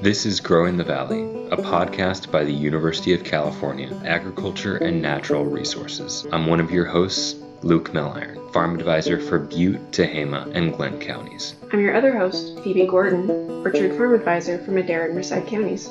This is Growing the Valley, a podcast by the University of California Agriculture and Natural Resources. I'm one of your hosts, Luke Milliron, Farm Advisor for Butte, Tehama, and Glenn counties. I'm your other host, Phoebe Gordon, Orchard Farm Advisor for Madera and Merced counties.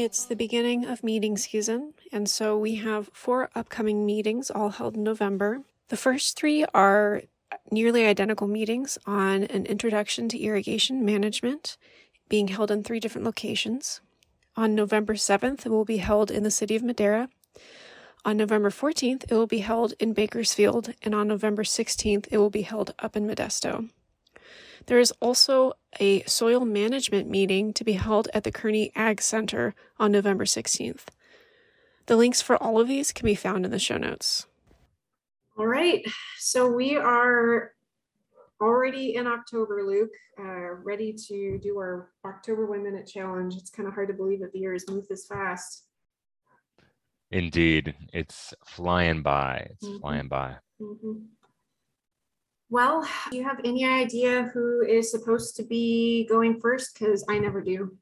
It's the beginning of meeting season, and so we have four upcoming meetings all held in November. The first three are nearly identical meetings on an introduction to irrigation management being held in three different locations. On November 7th, it will be held in the city of Madera. On November 14th, it will be held in Bakersfield, and on November 16th, it will be held up in Modesto. There is also a soil management meeting to be held at the Kearney Ag Center on November 16th. The links for all of these can be found in the show notes. All right, so we are already in October, Luke, uh, ready to do our October one minute challenge. It's kind of hard to believe that the year has moved this fast. Indeed, it's flying by. It's mm-hmm. flying by. Mm-hmm. Well, do you have any idea who is supposed to be going first? Because I never do.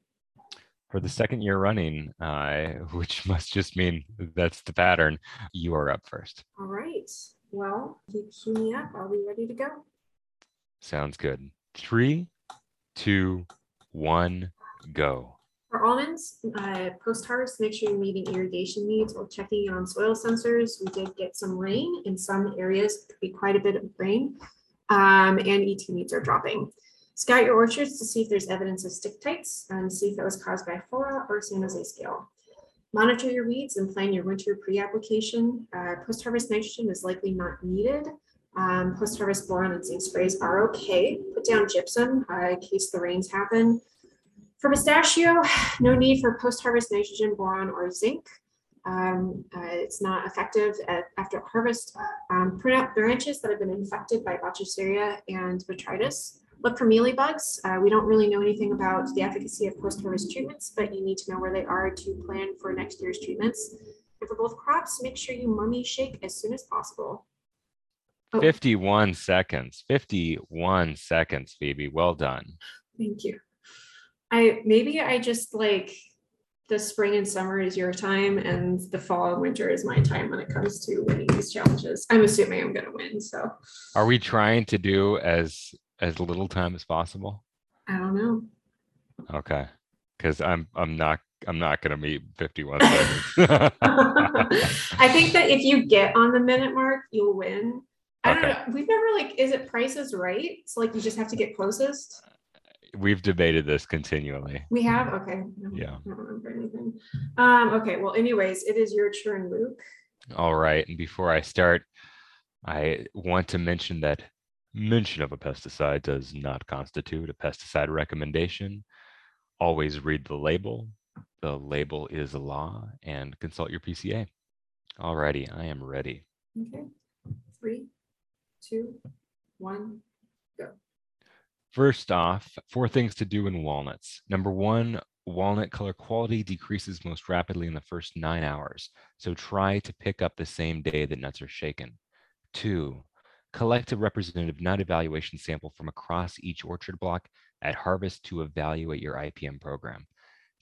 For the second year running, uh, which must just mean that's the pattern, you are up first. All right. Well, you cue me up. Are we ready to go? Sounds good. Three, two, one, go. For almonds, uh, post harvest, make sure you're meeting irrigation needs or checking in on soil sensors. We did get some rain in some areas, could be quite a bit of rain um, and ET needs are dropping. Scout your orchards to see if there's evidence of stick tights and see if it was caused by flora or San Jose scale. Monitor your weeds and plan your winter pre-application. Uh, post-harvest nitrogen is likely not needed. Um, post-harvest boron and zinc sprays are okay. Put down gypsum uh, in case the rains happen. For pistachio, no need for post-harvest nitrogen, boron, or zinc. Um, uh, it's not effective at, after harvest. Um, prune out branches that have been infected by Botrytis and botrytis. Look for mealybugs. Uh, we don't really know anything about the efficacy of post-harvest treatments, but you need to know where they are to plan for next year's treatments. And for both crops, make sure you mummy shake as soon as possible. Oh. 51 seconds. 51 seconds, Phoebe. Well done. Thank you. I maybe I just like the spring and summer is your time and the fall and winter is my time when it comes to winning these challenges. I'm assuming i'm going to win so. Are we trying to do as as little time as possible? I don't know. Okay. Because i'm i'm not i'm not going to meet 51 seconds i think that if you get on the minute mark you'll win. I don't know. We've never like is it prices right? So like you just have to get closest we've debated this continually. We have? Okay. yeah. I don't remember anything. Um, okay. Well, anyways, it is your turn, Luke. All right. And before I start, I want to mention that mention of a pesticide does not constitute a pesticide recommendation. Always read the label. The label is law and consult your PCA. Alrighty, I am ready. Okay. Three, two, one, First off, four things to do in walnuts. Number one, walnut color quality decreases most rapidly in the first nine hours, so try to pick up the same day that nuts are shaken. Two, collect a representative nut evaluation sample from across each orchard block at harvest to evaluate your IPM program.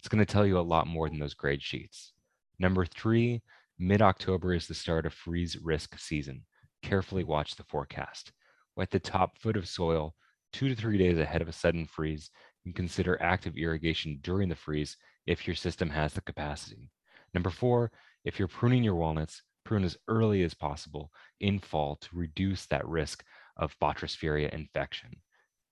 It's going to tell you a lot more than those grade sheets. Number three, mid October is the start of freeze risk season. Carefully watch the forecast. Wet the top foot of soil two to three days ahead of a sudden freeze and consider active irrigation during the freeze if your system has the capacity. Number four, if you're pruning your walnuts, prune as early as possible in fall to reduce that risk of Botrytis infection.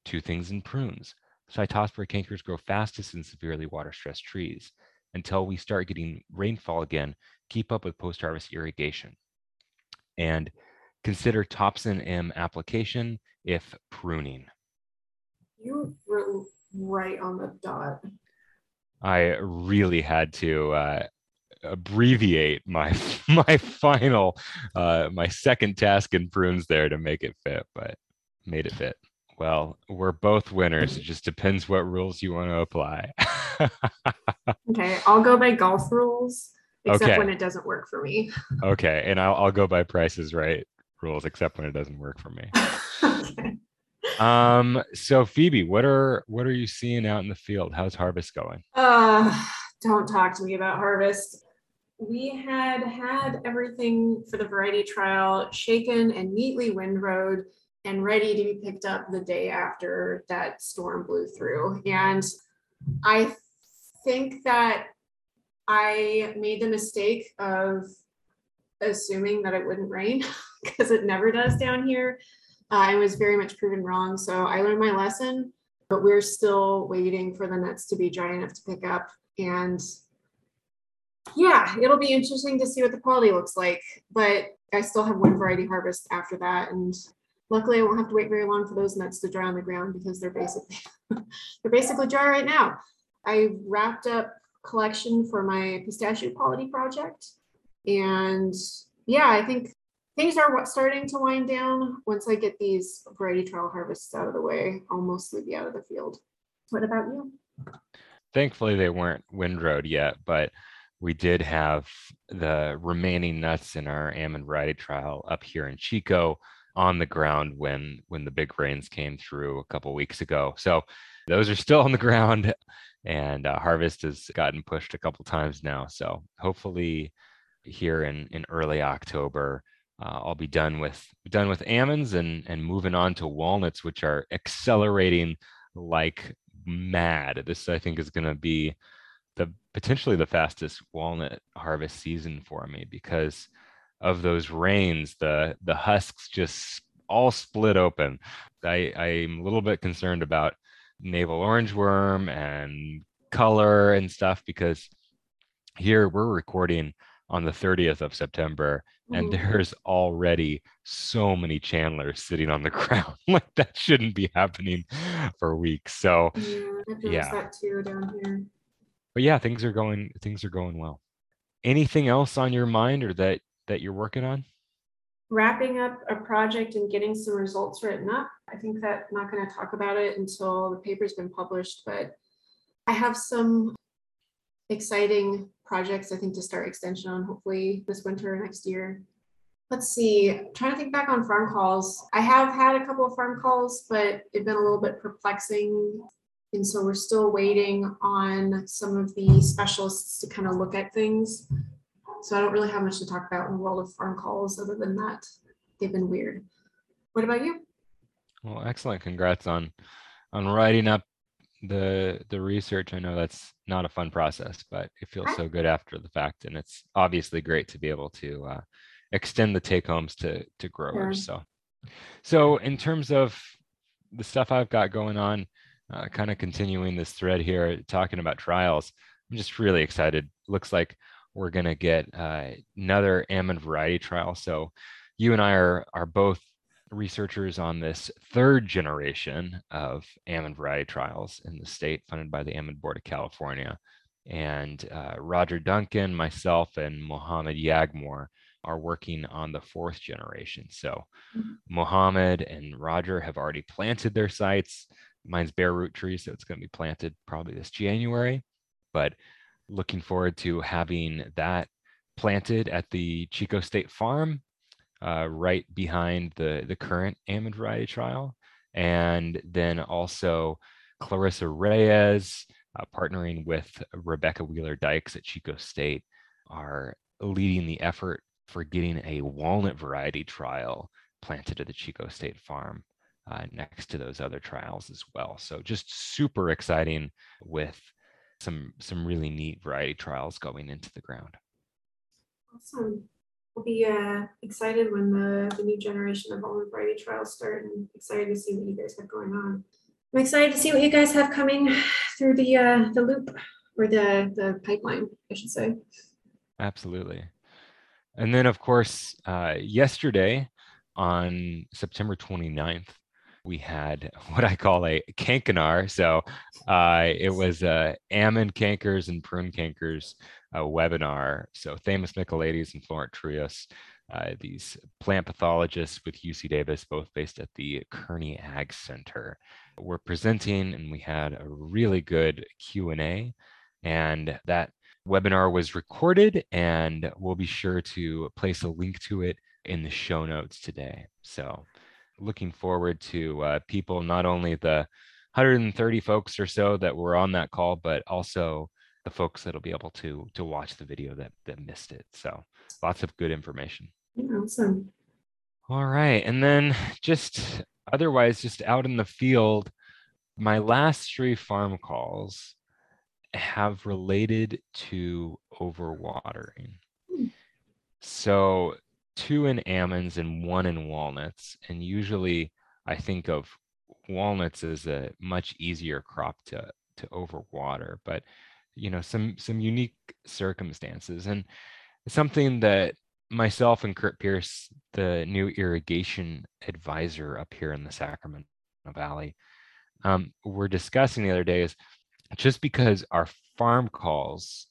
Two things in prunes. Cytospora cankers grow fastest in severely water-stressed trees. Until we start getting rainfall again, keep up with post-harvest irrigation. And consider Topsin M application if pruning. You were right on the dot. I really had to uh, abbreviate my my final uh, my second task in prunes there to make it fit, but made it fit. Well, we're both winners. It just depends what rules you want to apply. Okay, I'll go by golf rules, except Okay. when it doesn't work for me. okay, and I'll, I'll go by prices right rules, except when it doesn't work for me. Okay. Um, so Phoebe, what are what are you seeing out in the field? How's harvest going? Uh, don't talk to me about harvest. We had had everything for the variety trial shaken and neatly windrowed and ready to be picked up the day after that storm blew through. And I think that I made the mistake of assuming that it wouldn't rain because it never does down here. I was very much proven wrong. So I learned my lesson but we're still waiting for the nuts to be dry enough to pick up. And yeah, it'll be interesting to see what the quality looks like. But I still have one variety harvest after that. And luckily I won't have to wait very long for those nuts to dry on the ground because they're basically they're basically dry right now. I wrapped up collection for my pistachio quality project. And yeah, I think things are starting to wind down. Once I get these variety trial harvests out of the way, I'll mostly be out of the field. What about you? Thankfully, they weren't windrowed yet, but we did have the remaining nuts in our almond variety trial up here in Chico on the ground when when the big rains came through a couple weeks ago. So those are still on the ground, and uh, harvest has gotten pushed a couple times now. So hopefully, here in in early October, uh, I'll be done with done with almonds and and moving on to walnuts, which are accelerating like mad. This I think is going to be the potentially the fastest walnut harvest season for me because of those rains. The the husks just all split open. I I'm a little bit concerned about navel orange worm and color and stuff because here we're recording on the 30th of September and Mhm. there's already so many chandlers sitting on the ground like that shouldn't be happening for weeks so Yeah, Yeah. that too down here. but yeah things are going things are going well anything else on your mind or that that you're working on Wrapping up a project and getting some results written up. I think that I'm not going to talk about it until the paper's been published, but I have some exciting projects I think to start extension on hopefully this winter or next year. Let's see, trying to think back on farm calls. I have had a couple of farm calls, but it's been a little bit perplexing. And so we're still waiting on some of the specialists to kind of look at things. So I don't really have much to talk about in the world of farm calls, other than that, they've been weird. What about you? well excellent congrats on on writing up the the research i know that's not a fun process but it feels so good after the fact and it's obviously great to be able to uh, extend the take homes to to growers so. So in terms of the stuff i've got going on uh, kind of continuing this thread here talking about trials i'm just really excited. Looks like we're going to get uh, another almond variety trial so you and i are are both researchers on this third generation of almond variety trials in the state funded by the almond board of california. And uh, roger duncan myself and mohammed Yaghmour are working on the fourth generation. So Mhm. mohammed and roger have already planted their sites. Mine's bare root tree so it's going to be planted probably this january. But looking forward to having that planted at the chico state farm uh, right behind the the current almond variety trial, and then also Clarissa Reyes, uh, partnering with Rebecca Wheeler Dykes at Chico State, are leading the effort for getting a walnut variety trial planted at the Chico State Farm uh, next to those other trials as well. So just super exciting with some some really neat variety trials going into the ground. Awesome. We'll be uh, excited when the, the new generation of almond variety trials start and excited to see what you guys have going on. I'm excited to see what you guys have coming through the uh, the loop or the the pipeline, I should say. Absolutely. And then, of course, uh, yesterday on September 29th, we had what I call a cankinar. So uh, it was a almond cankers and prune cankers uh, webinar. So Themis Michailides and Florent Trouillas uh, these plant pathologists with UC Davis, both based at the Kearney Ag Center. We're presenting and we had a really good Q&A and that webinar was recorded and we'll be sure to place a link to it in the show notes today. So looking forward to uh, people, not only the 130 folks or so that were on that call, but also the folks that'll be able to to watch the video that that missed it. So lots of good information. Awesome. All right, and then just otherwise, just out in the field, my last three farm calls have related to overwatering. Hmm. So two in almonds and one in walnuts, and usually I think of walnuts as a much easier crop to to overwater, but you know some some unique circumstances. And something that myself and Kurt Pierce, the new irrigation advisor up here in the Sacramento Valley, um, were discussing the other day is just because our farm calls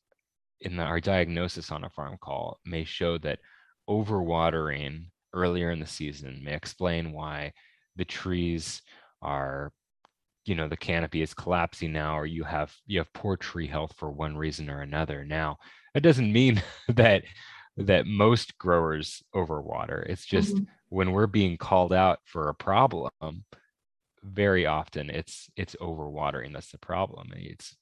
in the, our diagnosis on a farm call may show that overwatering earlier in the season may explain why the trees are you know the canopy is collapsing now or you have you have poor tree health for one reason or another. Now that doesn't mean that that most growers overwater. It's just Mhm. when we're being called out for a problem very often it's it's overwatering that's the problem. It's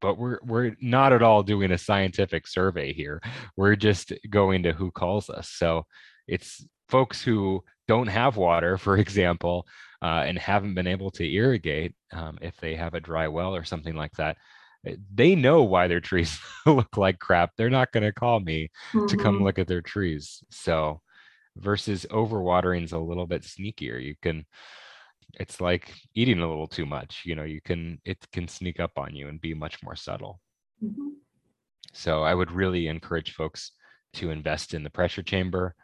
but we're we're not at all doing a scientific survey here. We're just going to who calls us. So it's folks who don't have water for example uh, and haven't been able to irrigate um, if they have a dry well or something like that eh, they know why their trees look like crap. They're not going to call me to come Mhm. look at their trees. So versus overwatering is a little bit sneakier. You can it's like eating a little too much you know you can it can sneak up on you and be much more subtle Mhm. so I would really encourage folks to invest in the pressure chamber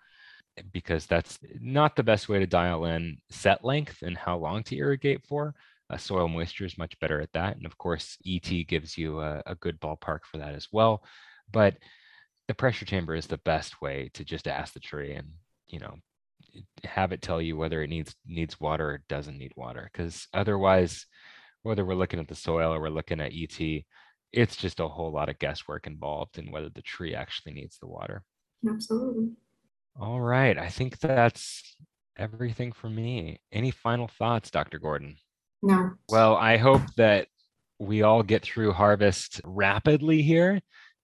eh, because that's not the best way to dial in set length and how long to irrigate for. Uh, soil moisture is much better at that. And of course, ET gives you a, a good ballpark for that as well. But the pressure chamber is the best way to just ask the tree and, you know, have it tell you whether it needs needs water or doesn't need water. Because otherwise, whether we're looking at the soil or we're looking at ET, it's just a whole lot of guesswork involved in whether the tree actually needs the water. Absolutely. All right. I think that's everything for me. Any final thoughts, Dr. Gordon? No. Well, I hope that we all get through harvest rapidly here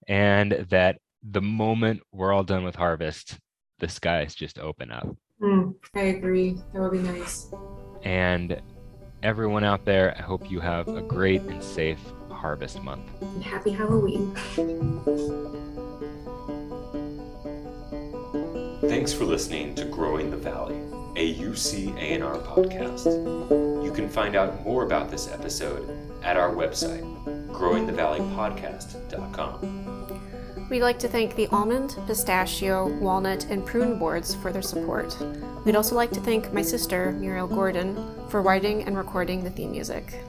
and that the moment we're all done with harvest, the skies just open up. Mm, I agree. That would be nice. And everyone out there, I hope you have a great and safe harvest month. And happy Halloween. Thanks for listening to Growing the Valley, a UC ANR podcast. You can find out more about this episode at our website, growingthevalleypodcast.com. We'd like to thank the almond, pistachio, walnut, and prune boards for their support. We'd also like to thank my sister, Muriel Gordon, for writing and recording the theme music.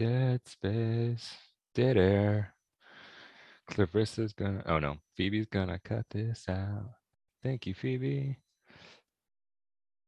Dead space, dead air. Clarissa's gonna, oh no, Phoebe's gonna cut this out. Thank you, Phoebe.